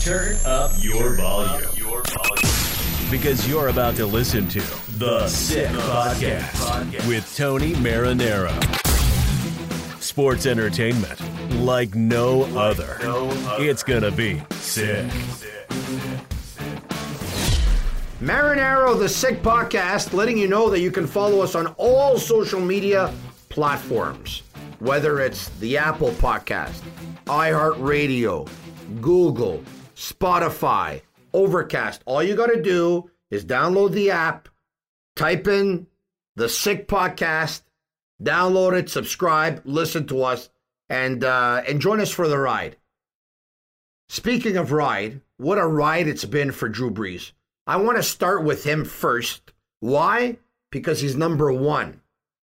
Turn up your volume. Because you're about to listen to The Sick Podcast with Tony Marinaro. Sports entertainment like no other. It's going to be sick. Marinaro, the Sick Podcast, letting you know that you can follow us on all social media platforms, whether it's the Apple Podcast, iHeartRadio, Google, Spotify, Overcast. All you got to do is download the app, type in the Sick Podcast, download it, subscribe, listen to us, and uh, and join us for the ride. Speaking of ride, what a ride it's been for Drew Brees. I want to start with him first. Why? Because he's number one.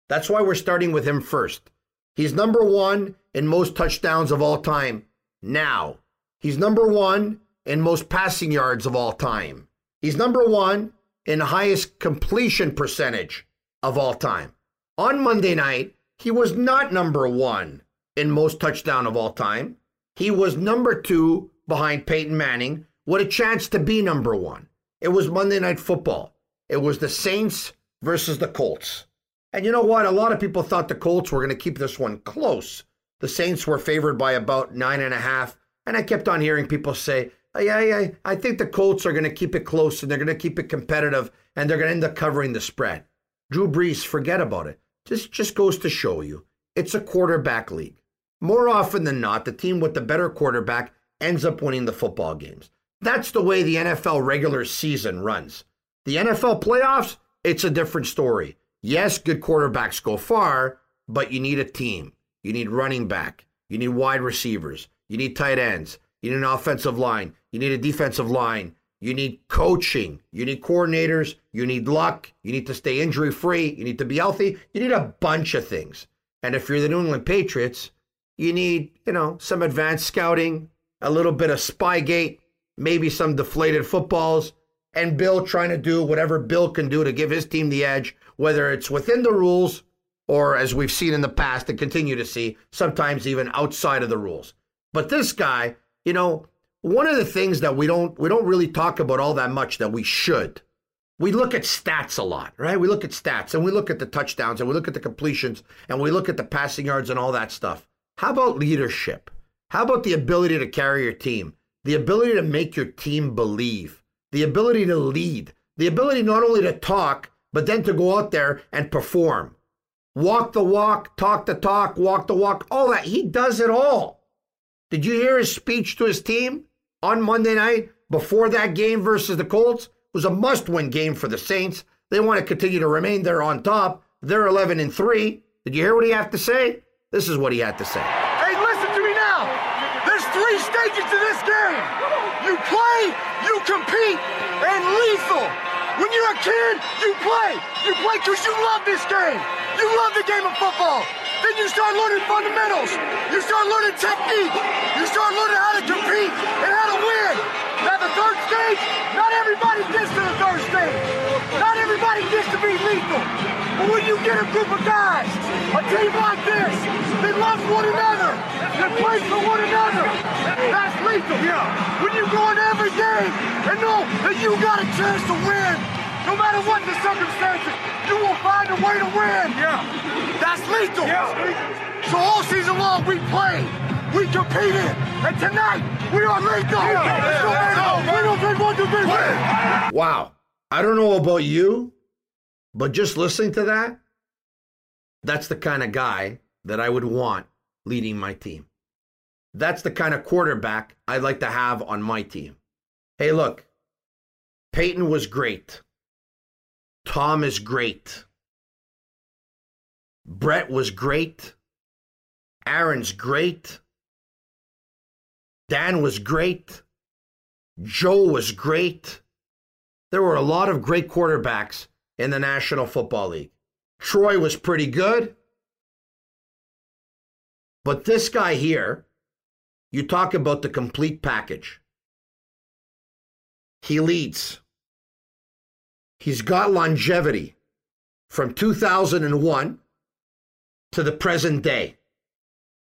That's why we're starting with him first. He's number one in most touchdowns of all time now. He's number one in most passing yards of all time. He's number one in highest completion percentage of all time. On Monday night, he was not number one in most touchdown of all time. He was number two behind Peyton Manning with a chance to be number one. It was Monday Night Football. It was the Saints versus the Colts. And you know what? A lot of people thought the Colts were going to keep this one close. The Saints were favored by about nine and a half. And I kept on hearing people say, yeah, yeah, I think the Colts are going to keep it close and they're going to keep it competitive and they're going to end up covering the spread. Drew Brees, forget about it. This just goes to show you it's a quarterback league. More often than not, the team with the better quarterback ends up winning the football games. That's the way the NFL regular season runs. The NFL playoffs, it's a different story. Yes, good quarterbacks go far, but you need a team. You need running back. You need wide receivers. You need tight ends. You need an offensive line. You need a defensive line. You need coaching. You need coordinators. You need luck. You need to stay injury free. You need to be healthy. You need a bunch of things. And if you're the New England Patriots, you need, you know, some advanced scouting, a little bit of Spygate, maybe some deflated footballs, and Bill trying to do whatever Bill can do to give his team the edge, whether it's within the rules or, as we've seen in the past and continue to see, sometimes even outside of the rules. But this guy, you know, one of the things that we don't we don't really talk about all that much that we should. We look at stats a lot, right? We look at stats and we look at the touchdowns and we look at the completions and we look at the passing yards and all that stuff. How about leadership? How about the ability to carry your team? The ability to make your team believe, the ability to lead, the ability not only to talk, but then to go out there and perform. Walk the walk, talk the talk, walk the walk, all that. He does it all. Did you hear his speech to his team on Monday night before that game versus the Colts? Was a must win game for the Saints. They want to continue to remain there on top. They're 11 and 3. Did you hear what he had to say? This is what he had to say. Hey, listen to me now. There's three stages to this game. You play, you compete, and lethal. When you're a kid, you play. You play because you love this game. You love the game of football. Then you start learning fundamentals. You start learning technique. You start learning how to compete and to win. Now the third stage, not everybody gets to the third stage. Not everybody gets to be lethal. But when you get a group of guys, a team like this, that loves one another, that plays for one another, that's lethal. Yeah. When you go in every game and know that you got a chance to win, no matter what the circumstances, you will find a way to win. Yeah. That's lethal. Yeah. So all season long we played, we competed, and tonight we are lethal. We don't take one division. Wow. I don't know about you, but just listening to that, that's the kind of guy that I would want leading my team. That's the kind of quarterback I'd like to have on my team. Hey, look, Peyton was great. Tom is great. Brett was great. Aaron's great. Dan was great. Joe was great. There were a lot of great quarterbacks in the National Football League. Troy was pretty good. But this guy here, you talk about the complete package. He leads. He's got longevity from 2001 to the present day.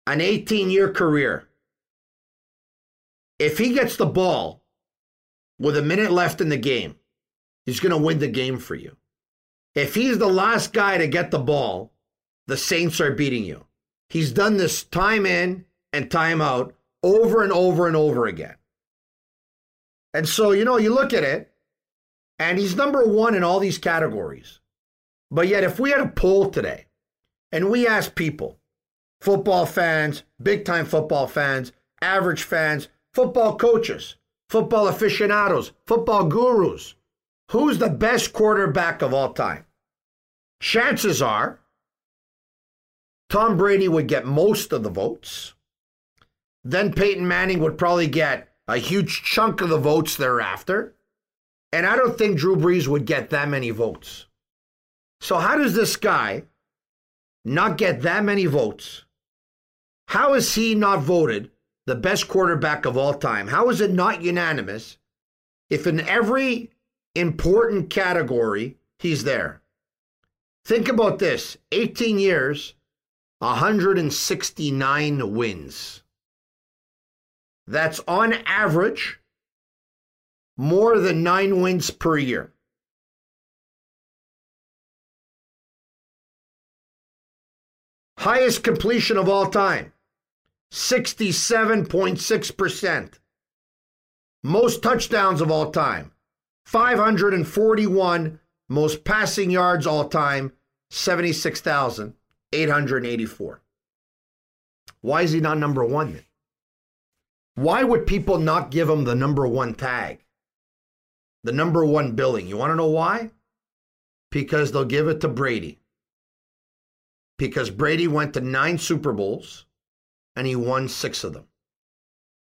An 18 year career. If he gets the ball with a minute left in the game, he's going to win the game for you. If he's the last guy to get the ball, the Saints are beating you. He's done this time in and time out over and over and over again. And so, you know, you look at it, and he's number one in all these categories. But yet, if we had a poll today and we asked people, football fans, big time football fans, average fans, football coaches, football aficionados, football gurus, who's the best quarterback of all time? Chances are Tom Brady would get most of the votes. Then Peyton Manning would probably get a huge chunk of the votes thereafter. And I don't think Drew Brees would get that many votes. So, how does this guy not get that many votes? How is he not voted the best quarterback of all time? How is it not unanimous if in every important category he's there? Think about this 18 years, 169 wins. That's on average more than nine wins per year. Highest completion of all time 67.6%. Most touchdowns of all time 541. Most passing yards all time 76,884. Why is he not number one then? Why would people not give him the number one tag? The number one billing. You want to know why? Because they'll give it to Brady. Because Brady went to nine Super Bowls and he won six of them.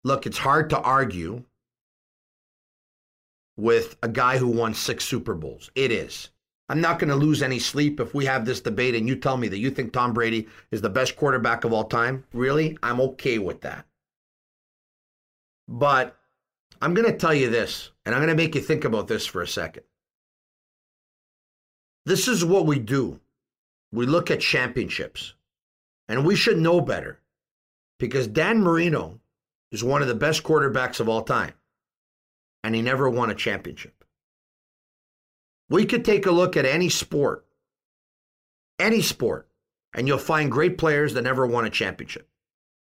Look, it's hard to argue with a guy who won six Super Bowls. It is. I'm not going to lose any sleep if we have this debate and you tell me that you think Tom Brady is the best quarterback of all time. Really? I'm okay with that. But I'm going to tell you this, and I'm going to make you think about this for a second. This is what we do. We look at championships, and we should know better because Dan Marino is one of the best quarterbacks of all time, and he never won a championship. We could take a look at any sport, any sport, and you'll find great players that never won a championship.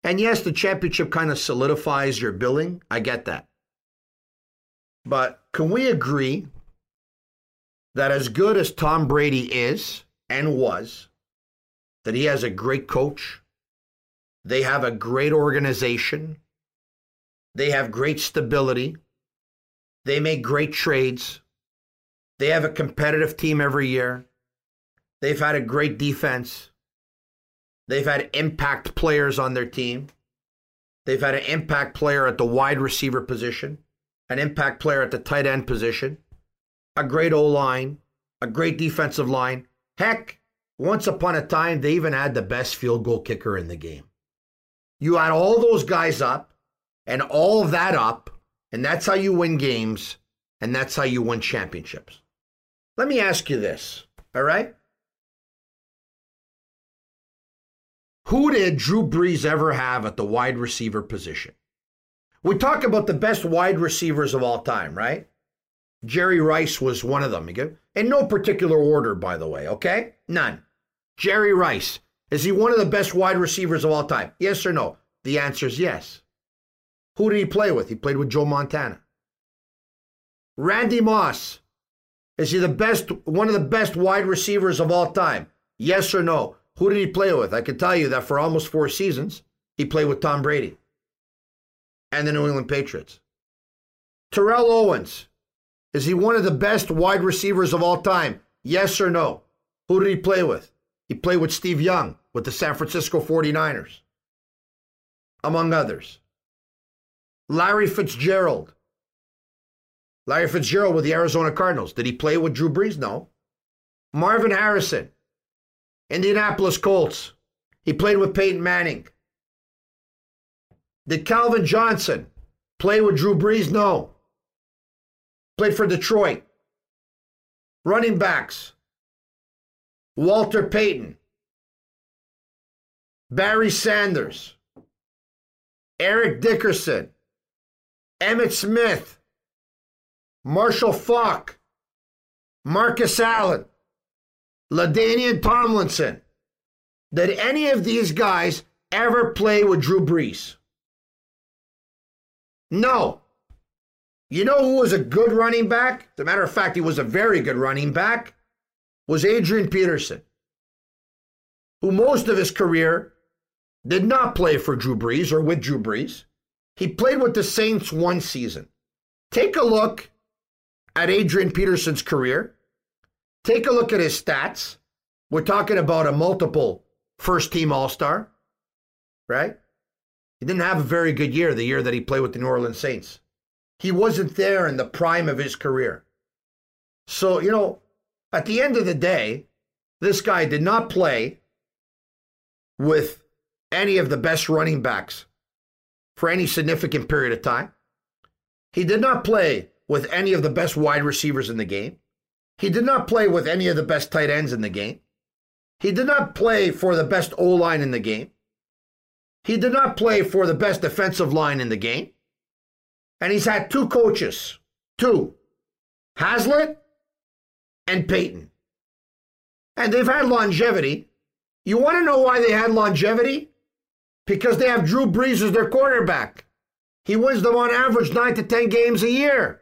And yes, the championship kind of solidifies your billing. I get that. But can we agree that as good as Tom Brady is and was, that he has a great coach, they have a great organization, they have great stability, they make great trades, they have a competitive team every year, they've had a great defense. They've had impact players on their team. They've had an impact player at the wide receiver position, an impact player at the tight end position, a great O line, a great defensive line. Heck, once upon a time, they even had the best field goal kicker in the game. You add all those guys up and all of that up, and that's how you win games, and that's how you win championships. Let me ask you this, all right? Who did Drew Brees ever have at the wide receiver position? We talk about the best wide receivers of all time, right? Jerry Rice was one of them. In no particular order, by the way, okay? None. Jerry Rice. Is he one of the best wide receivers of all time? Yes or no? The answer is yes. Who did he play with? He played with Joe Montana. Randy Moss. Is he the best, one of the best wide receivers of all time? Yes or no? Who did he play with? I can tell you that for almost four seasons, he played with Tom Brady and the New England Patriots. Terrell Owens, is he one of the best wide receivers of all time? Yes or no? Who did he play with? He played with Steve Young with the San Francisco 49ers, among others. Larry Fitzgerald. Larry Fitzgerald with the Arizona Cardinals. Did he play with Drew Brees? No. Marvin Harrison, Indianapolis Colts. He played with Peyton Manning. Did Calvin Johnson play with Drew Brees? No. Played for Detroit. Running backs. Walter Payton. Barry Sanders. Eric Dickerson. Emmitt Smith. Marshall Faulk. Marcus Allen. LaDainian Tomlinson. Did any of these guys ever play with Drew Brees? No. You know who was a good running back? As a matter of fact, he was a very good running back. Was Adrian Peterson, who most of his career did not play for Drew Brees or with Drew Brees. He played with the Saints one season. Take a look at Adrian Peterson's career. Take a look at his stats. We're talking about a multiple first team All Star, right? He didn't have a very good year the year that he played with the New Orleans Saints. He wasn't there in the prime of his career. So, you know, at the end of the day, this guy did not play with any of the best running backs for any significant period of time. He did not play with any of the best wide receivers in the game. He did not play with any of the best tight ends in the game. He did not play for the best O line in the game. He did not play for the best defensive line in the game. And he's had two coaches, two, Haslett and Payton. And they've had longevity. You want to know why they had longevity? Because they have Drew Brees as their quarterback. He wins them on average nine to 10 games a year.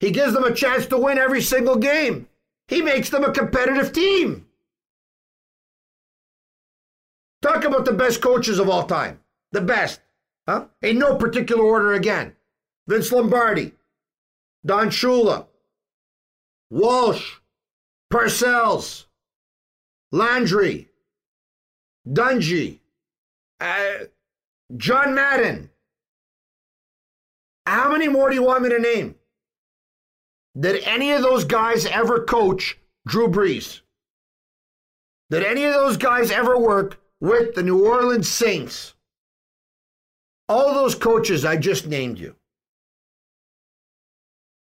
He gives them a chance to win every single game. He makes them a competitive team. Talk about the best coaches of all time. The best. Huh? In no particular order again. Vince Lombardi, Don Shula, Walsh, Parcells, Landry, Dungy, uh, John Madden. How many more do you want me to name? Did any of those guys ever coach Drew Brees? Did any of those guys ever work with the New Orleans Saints. All those coaches I just named you,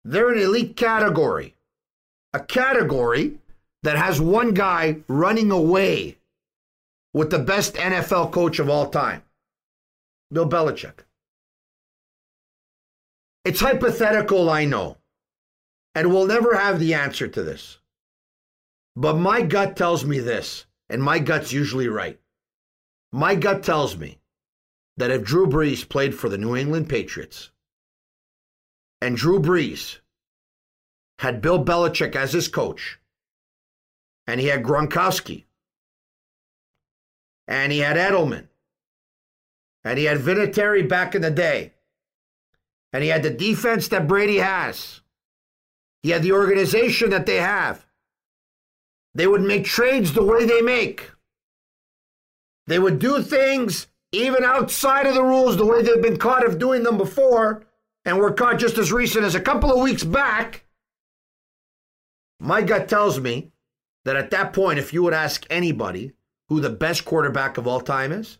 they're an elite category. A category that has one guy running away with the best NFL coach of all time, Bill Belichick. It's hypothetical, I know, and we'll never have the answer to this. But my gut tells me this, and my gut's usually right. My gut tells me that if Drew Brees played for the New England Patriots and Drew Brees had Bill Belichick as his coach, and he had Gronkowski, and he had Edelman, and he had Vinatieri back in the day, and he had the defense that Brady has, he had the organization that they have, they would make trades the way they make. They would do things even outside of the rules the way they've been caught of doing them before and were caught just as recent as a couple of weeks back. My gut tells me that at that point, if you would ask anybody who the best quarterback of all time is,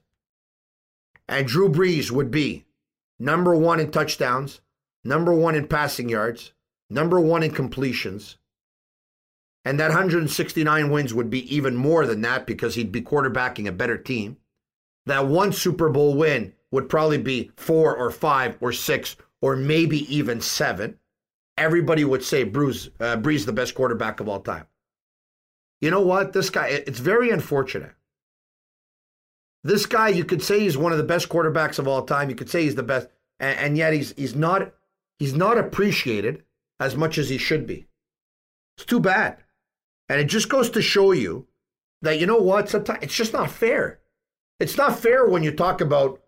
and Drew Brees would be number one in touchdowns, number one in passing yards, number one in completions, and that 169 wins would be even more than that because he'd be quarterbacking a better team. That one Super Bowl win would probably be four or five or six or maybe even seven. Everybody would say Bruce, uh, Brees the best quarterback of all time. You know what? This guy, it's very unfortunate. This guy, you could say he's one of the best quarterbacks of all time. You could say he's the best, and, and yet he's he's not he's not appreciated as much as he should be. It's too bad. And it just goes to show you that, you know what, sometimes it's just not fair. It's not fair when you talk about,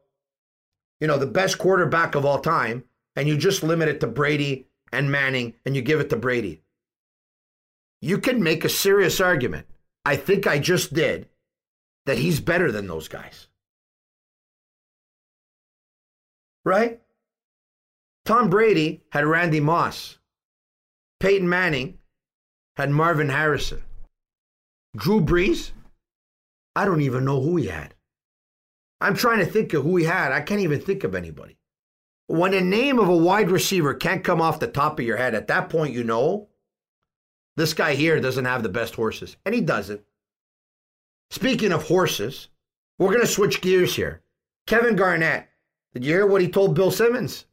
you know, the best quarterback of all time and you just limit it to Brady and Manning and you give it to Brady. You can make a serious argument. I think I just did that he's better than those guys. Right? Tom Brady had Randy Moss. Peyton Manning had Marvin Harrison. Drew Brees, I don't even know who he had. I'm trying to think of who he had. I can't even think of anybody. When the name of a wide receiver can't come off the top of your head, at that point, you know this guy here doesn't have the best horses. And he doesn't. Speaking of horses, we're going to switch gears here. Kevin Garnett, did you hear what he told Bill Simmons?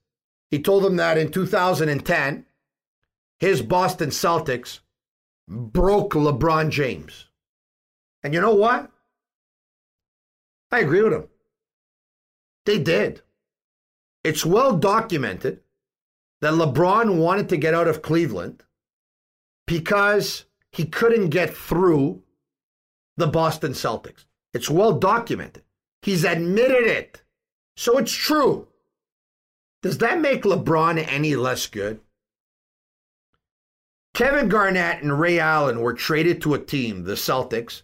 He told him that in 2010, his Boston Celtics broke LeBron James. And you know what? I agree with him. They did. It's well documented that LeBron wanted to get out of Cleveland because he couldn't get through the Boston Celtics. It's well documented. He's admitted it. So it's true. Does that make LeBron any less good? Kevin Garnett and Ray Allen were traded to a team, the Celtics,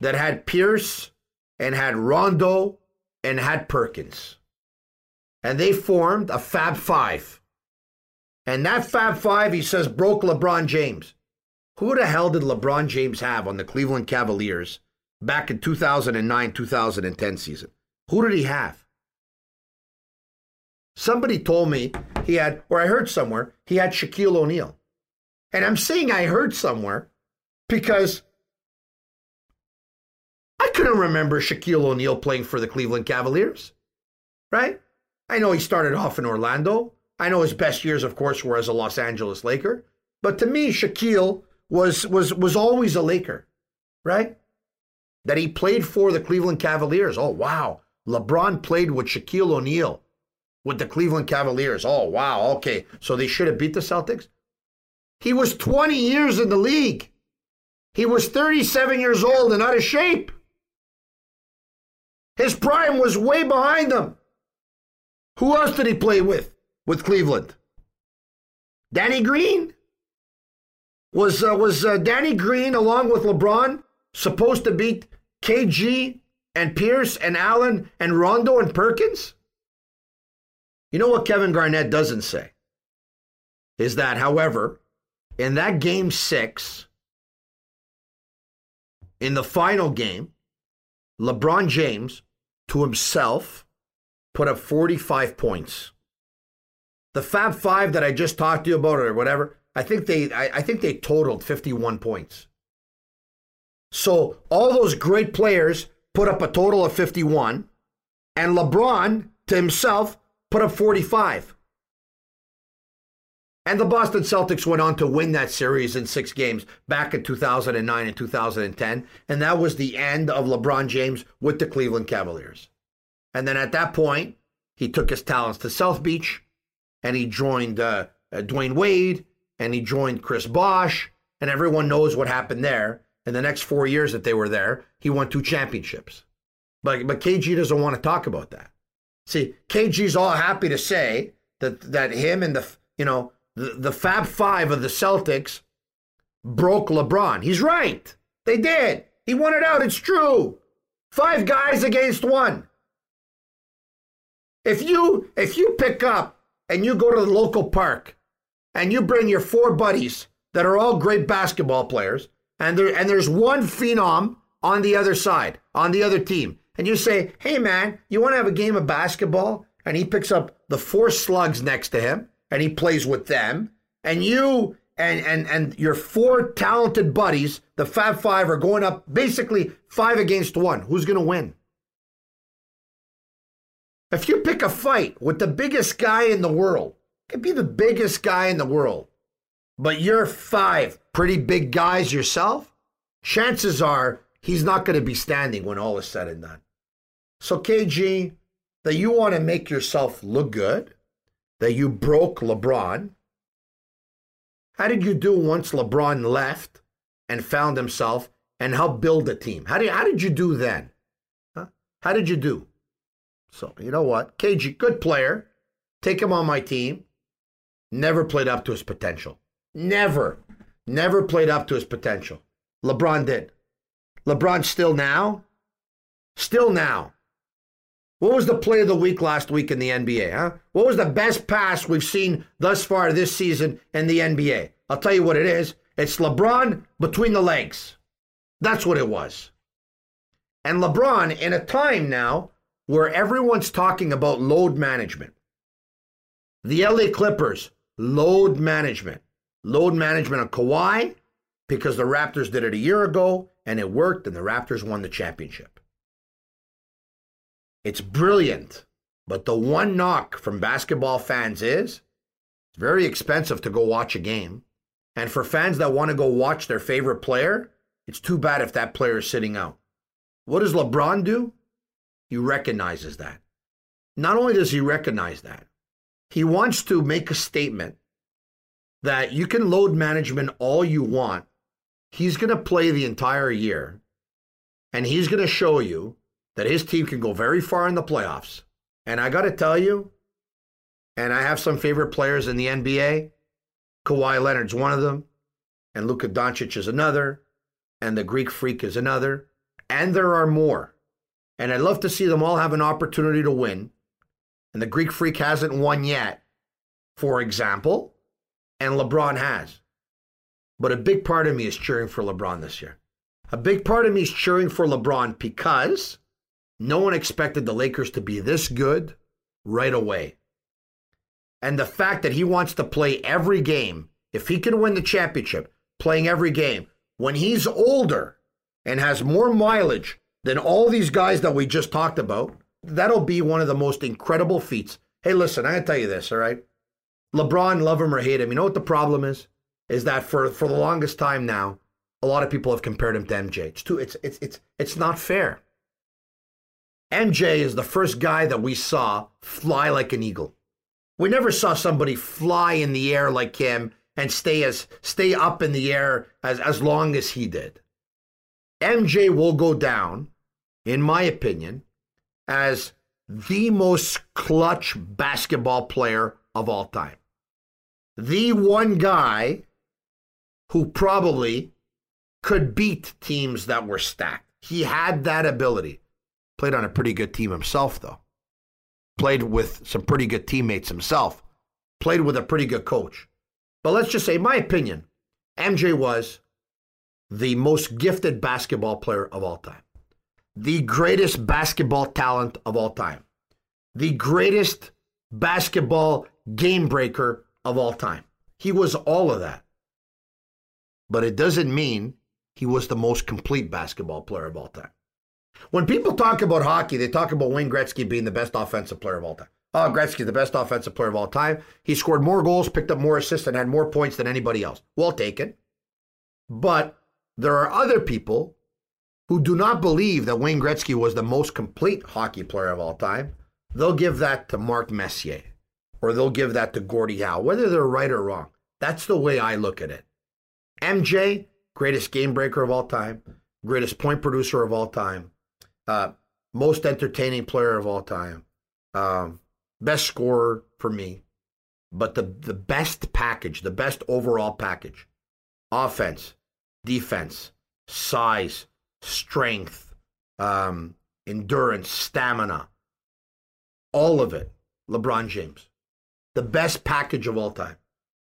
that had Pierce and had Rondo and had Perkins. And they formed a Fab Five. And that Fab Five, he says, broke LeBron James. Who the hell did LeBron James have on the Cleveland Cavaliers back in 2009 2010 season? Who did he have? Somebody told me he had, or I heard somewhere, he had Shaquille O'Neal. And I'm saying I heard somewhere because I couldn't remember Shaquille O'Neal playing for the Cleveland Cavaliers, right? I know he started off in Orlando. I know his best years, of course, were as a Los Angeles Laker. But to me, Shaquille was was was always a Laker, right? That he played for the Cleveland Cavaliers. Oh wow, LeBron played with Shaquille O'Neal with the Cleveland Cavaliers. Oh wow, okay, so they should have beat the Celtics. He was 20 years in the league. He was 37 years old and out of shape. His prime was way behind him. Who else did he play with with Cleveland? Danny Green? Was uh, was uh, Danny Green along with LeBron supposed to beat KG and Pierce and Allen and Rondo and Perkins? You know what Kevin Garnett doesn't say? Is that, however, in that game six, in the final game, LeBron James to himself put up 45 points. The Fab Five that I just talked to you about, or whatever, I think they I, I think they totaled 51 points. So all those great players put up a total of 51, and LeBron to himself put up 45. And the Boston Celtics went on to win that series in six games back in 2009 and 2010. And that was the end of LeBron James with the Cleveland Cavaliers. And then at that point, he took his talents to South Beach and he joined uh, uh, Dwyane Wade and he joined Chris Bosh. And everyone knows what happened there. In the next four years that they were there, he won two championships. But, but KG doesn't want to talk about that. See, KG's all happy to say that, that him and the, you know, the, the Fab Five of the Celtics broke LeBron. He's right. They did. He won it out. It's true. Five guys against one. If you if you pick up and you go to the local park and you bring your four buddies that are all great basketball players and there and there's one phenom on the other side, on the other team, and you say, "Hey man, you want to have a game of basketball?" and he picks up the four slugs next to him and he plays with them, and you and and and your four talented buddies, the Fab Five, are going up basically five against one. Who's going to win? If you pick a fight with the biggest guy in the world, could be the biggest guy in the world, but you're five pretty big guys yourself, chances are he's not going to be standing when all is said and done. So, KG, that you want to make yourself look good, that you broke LeBron. How did you do once LeBron left and found himself and helped build a team? How did, how did you do then? Huh? How did you do? So, you know what? KG, good player. Take him on my team. Never played up to his potential. Never. Never played up to his potential. LeBron did. LeBron still now, still now, What was the play of the week last week in the NBA, huh? What was the best pass we've seen thus far this season in the NBA? I'll tell you what it is. It's LeBron between the legs. That's what it was. And LeBron, in a time now where everyone's talking about load management, the LA Clippers, load management. Load management of Kawhi because the Raptors did it a year ago and it worked and the Raptors won the championship. It's brilliant. But the one knock from basketball fans is it's very expensive to go watch a game. And for fans that want to go watch their favorite player, it's too bad if that player is sitting out. What does LeBron do? He recognizes that. Not only does he recognize that, he wants to make a statement that you can load management all you want. He's going to play the entire year, and he's going to show you that his team can go very far in the playoffs. And I got to tell you, and I have some favorite players in the NBA. Kawhi Leonard's one of them, and Luka Doncic is another, and the Greek Freak is another, and there are more. And I'd love to see them all have an opportunity to win. And the Greek Freak hasn't won yet, for example, and LeBron has. But a big part of me is cheering for LeBron this year. A big part of me is cheering for LeBron because no one expected the Lakers to be this good right away. And the fact that he wants to play every game, if he can win the championship, playing every game, when he's older and has more mileage than all these guys that we just talked about, that'll be one of the most incredible feats. Hey, listen, I gotta tell you this, all right? LeBron, love him or hate him, you know what the problem is? Is that for, for the longest time now, a lot of people have compared him to MJ. It's too it's it's it's it's not fair. MJ is the first guy that we saw fly like an eagle. We never saw somebody fly in the air like him and stay as stay up in the air as, as long as he did. MJ will go down, in my opinion, as the most clutch basketball player of all time. The one guy who probably could beat teams that were stacked. He had that ability. Played on a pretty good team himself, though. Played with some pretty good teammates himself. Played with a pretty good coach. But let's just say, my opinion, MJ was the most gifted basketball player of all time, the greatest basketball talent of all time, the greatest basketball game breaker of all time. He was all of that. But it doesn't mean he was the most complete basketball player of all time. When people talk about hockey, they talk about Wayne Gretzky being the best offensive player of all time. Oh, Gretzky's the best offensive player of all time. He scored more goals, picked up more assists, and had more points than anybody else. Well taken. But there are other people who do not believe that Wayne Gretzky was the most complete hockey player of all time. They'll give that to Mark Messier or they'll give that to Gordie Howe, whether they're right or wrong. That's the way I look at it. MJ, greatest game breaker of all time, greatest point producer of all time, uh, most entertaining player of all time, um, best scorer for me. But the, the best package, the best overall package offense, defense, size, strength, um, endurance, stamina, all of it, LeBron James. The best package of all time.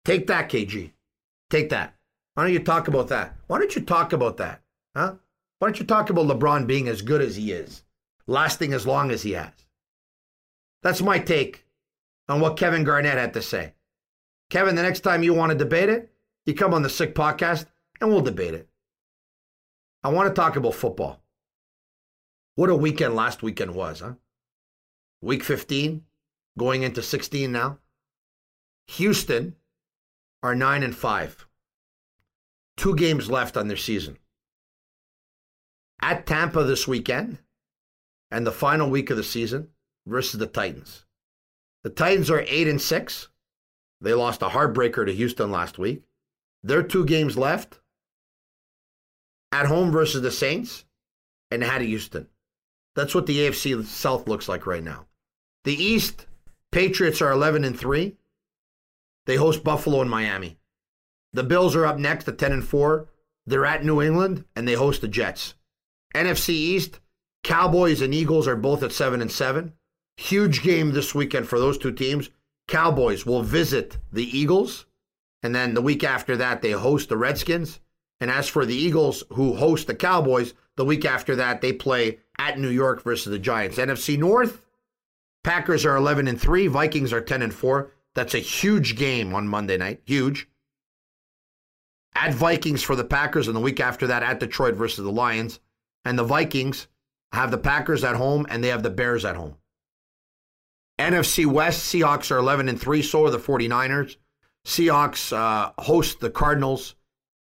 Take that, KG. Take that. Why don't you talk about that? Why don't you talk about that? Huh? Why don't you talk about LeBron being as good as he is, lasting as long as he has? That's my take on what Kevin Garnett had to say. Kevin, the next time you want to debate it, you come on the Sick Podcast and we'll debate it. I want to talk about football. What a weekend last weekend was, huh? Week 15, going into 16 now. Houston are 9 and 5. Two games left on their season. At Tampa this weekend and the final week of the season versus the Titans. The Titans are 8 and 6. They lost a heartbreaker to Houston last week. Their two games left at home versus the Saints and at Houston. That's what the AFC South looks like right now. The East, Patriots are 11 and 3. They host Buffalo and Miami. The Bills are up next at 10 and 4. They're at New England and they host the Jets. NFC East, Cowboys and Eagles are both at 7 and 7. Huge game this weekend for those two teams. Cowboys will visit the Eagles, and then the week after that, they host the Redskins. And as for the Eagles, who host the Cowboys, the week after that, they play at New York versus the Giants. NFC North, Packers are 11 and 3, Vikings are 10 and 4. That's a huge game on Monday night. Huge. At Vikings for the Packers, and the week after that, at Detroit versus the Lions. And the Vikings have the Packers at home, and they have the Bears at home. NFC West, Seahawks are 11 and 3, so are the 49ers. Seahawks uh, host the Cardinals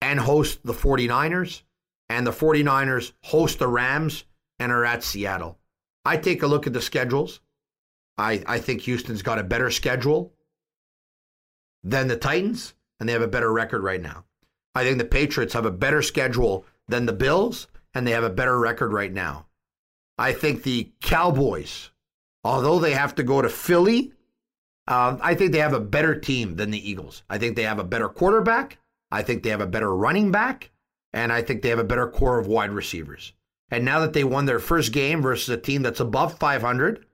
and host the 49ers, and the 49ers host the Rams and are at Seattle. I take a look at the schedules. I, I think Houston's got a better schedule than the Titans, and they have a better record right now. I think the Patriots have a better schedule than the Bills, and they have a better record right now. I think the Cowboys although they have to go to Philly, um, I think they have a better team than the Eagles. I think they have a better quarterback. I think they have a better running back. And I think they have a better core of wide receivers. And now that they won their first game versus a team that's above 500,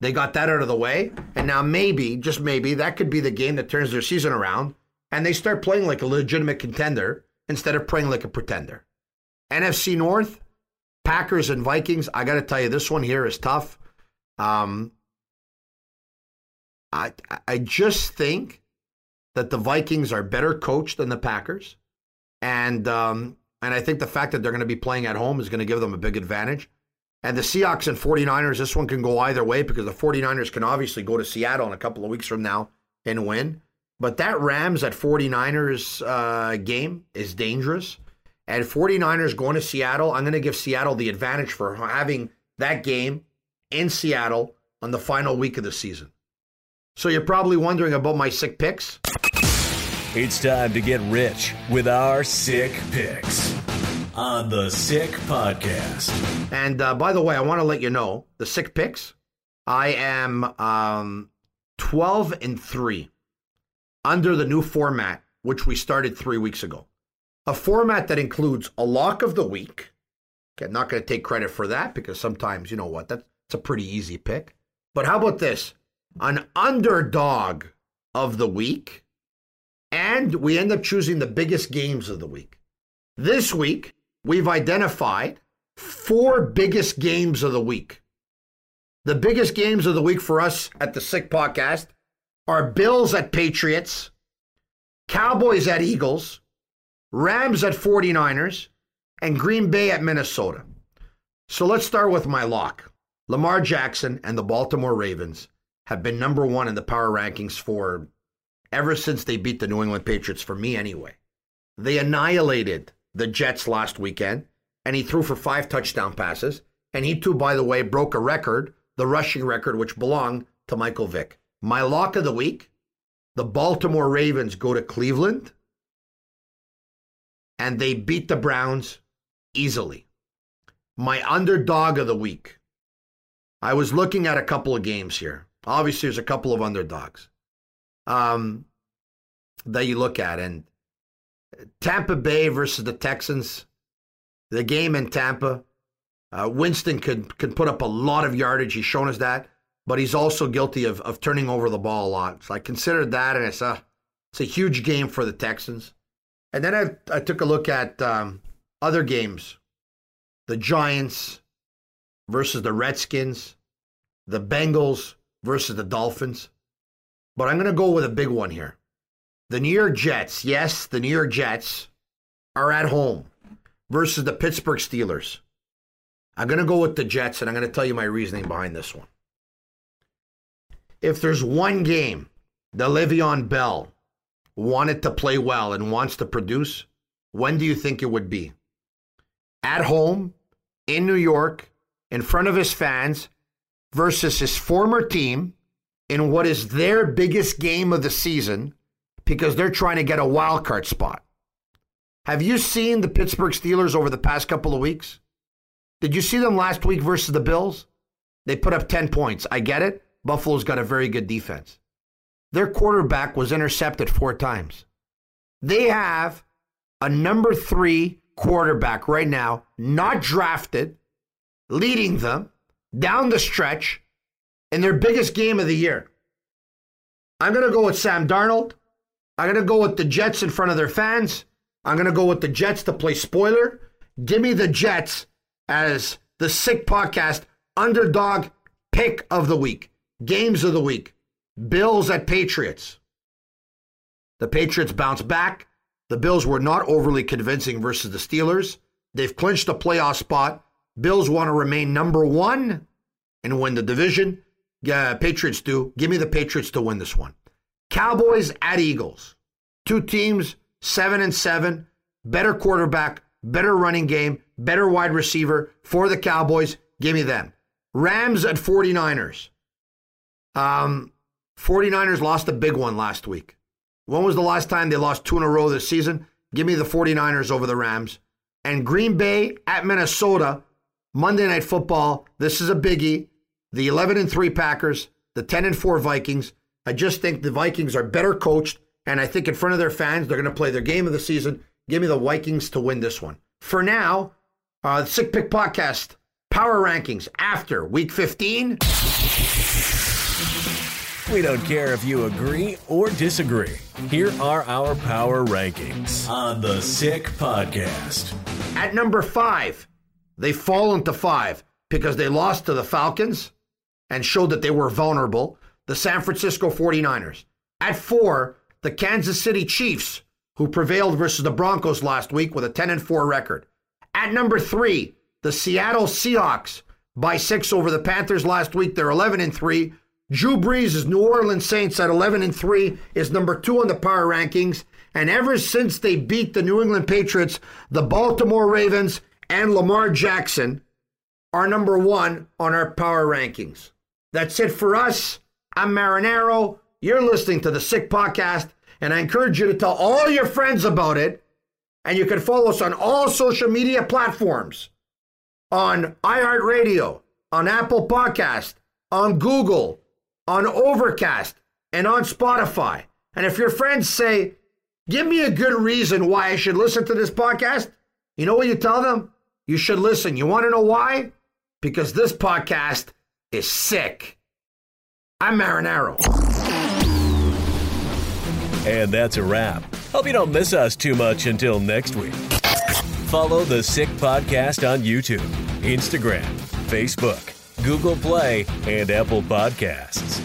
they got that out of the way. And now maybe, just maybe, that could be the game that turns their season around. And they start playing like a legitimate contender instead of playing like a pretender. NFC North, Packers and Vikings. I got to tell you, this one here is tough. Um, I I just think that the Vikings are better coached than the Packers, and um, and I think the fact that they're going to be playing at home is going to give them a big advantage. And the Seahawks and 49ers, this one can go either way because the 49ers can obviously go to Seattle in a couple of weeks from now and win. But that Rams at 49ers uh, game is dangerous. And 49ers going to Seattle, I'm going to give Seattle the advantage for having that game in Seattle on the final week of the season. So you're probably wondering about my sick picks. It's time to get rich with our sick picks on the Sick Podcast. And uh, by the way, I want to let you know the sick picks. I am um, 12 and 3 under the new format, which we started three weeks ago. A format that includes a lock of the week. Okay, I'm not going to take credit for that because sometimes, you know what, that's, it's a pretty easy pick. But how about this? An underdog of the week. And we end up choosing the biggest games of the week. This week, we've identified four biggest games of the week. The biggest games of the week for us at the Sick Podcast are Bills at Patriots, Cowboys at Eagles, Rams at 49ers, and Green Bay at Minnesota. So let's start with my lock. Lamar Jackson and the Baltimore Ravens have been number one in the power rankings for ever since they beat the New England Patriots, for me anyway. They annihilated the Jets last weekend, and he threw for five touchdown passes. And he, too, by the way, broke a record, the rushing record, which belonged to Michael Vick. My lock of the week the Baltimore Ravens go to Cleveland, and they beat the Browns easily. My underdog of the week I was looking at a couple of games here. Obviously, there's a couple of underdogs um, that you look at, and Tampa Bay versus the Texans. The game in Tampa, uh, Winston could can put up a lot of yardage. He's shown us that, but he's also guilty of of turning over the ball a lot. So I considered that, and it's a it's a huge game for the Texans. And then I I took a look at um, other games, the Giants versus the Redskins, the Bengals versus the Dolphins. But I'm going to go with a big one here. The New York Jets, yes, the New York Jets are at home versus the Pittsburgh Steelers. I'm going to go with the Jets, and I'm going to tell you my reasoning behind this one. If there's one game that Le'Veon Bell wanted to play well and wants to produce, when do you think it would be? At home, in New York, in front of his fans versus his former team in what is their biggest game of the season because they're trying to get a wild card spot. Have you seen the Pittsburgh Steelers over the past couple of weeks? Did you see them last week versus the Bills? They put up 10 points. I get it. Buffalo's got a very good defense. Their quarterback was intercepted four times. They have a number three quarterback right now, not drafted, leading them down the stretch in their biggest game of the year. I'm going to go with Sam Darnold. I'm going to go with the Jets in front of their fans. I'm going to go with the Jets to play spoiler. Give me the Jets as the Sick Podcast underdog pick of the week, games of the week. Bills at Patriots. The Patriots bounce back. The Bills were not overly convincing versus the Steelers. They've clinched a playoff spot. Bills want to remain number one and win the division. Uh, Patriots do. Give me the Patriots to win this one. Cowboys at Eagles. Two teams, seven and seven. Better quarterback, better running game, better wide receiver for the Cowboys. Give me them. Rams at 49ers. Um, 49ers lost a big one last week. When was the last time they lost two in a row this season? Give me the 49ers over the Rams. And Green Bay at Minnesota, Monday Night Football. This is a biggie. The 11 and 3 Packers, the 10 and 4 Vikings. I just think the Vikings are better coached, and I think in front of their fans, they're going to play their game of the season. Give me the Vikings to win this one. For now, uh, the Sick Pick Podcast power rankings after week 15. We don't care if you agree or disagree. Here are our power rankings on the Sick Podcast. At number five, they fall into five because they lost to the Falcons and showed that they were vulnerable. The San Francisco 49ers. At four, the Kansas City Chiefs, who prevailed versus the Broncos last week with a 10 and 4 record. At number three, the Seattle Seahawks by six over the Panthers last week. They're 11 and 3. Drew Brees' New Orleans Saints at 11 and 3 is number two on the power rankings. And ever since they beat the New England Patriots, the Baltimore Ravens and Lamar Jackson are number one on our power rankings. That's it for us. I'm Marinaro. You're listening to the Sick Podcast, and I encourage you to tell all your friends about it. And you can follow us on all social media platforms on iHeartRadio, on Apple Podcast, on Google, on Overcast, and on Spotify. And if your friends say, Give me a good reason why I should listen to this podcast, you know what you tell them? You should listen. You want to know why? Because this podcast is sick. I'm Marinaro. And that's a wrap. Hope you don't miss us too much until next week. Follow the Sick Podcast on YouTube, Instagram, Facebook, Google Play, and Apple Podcasts.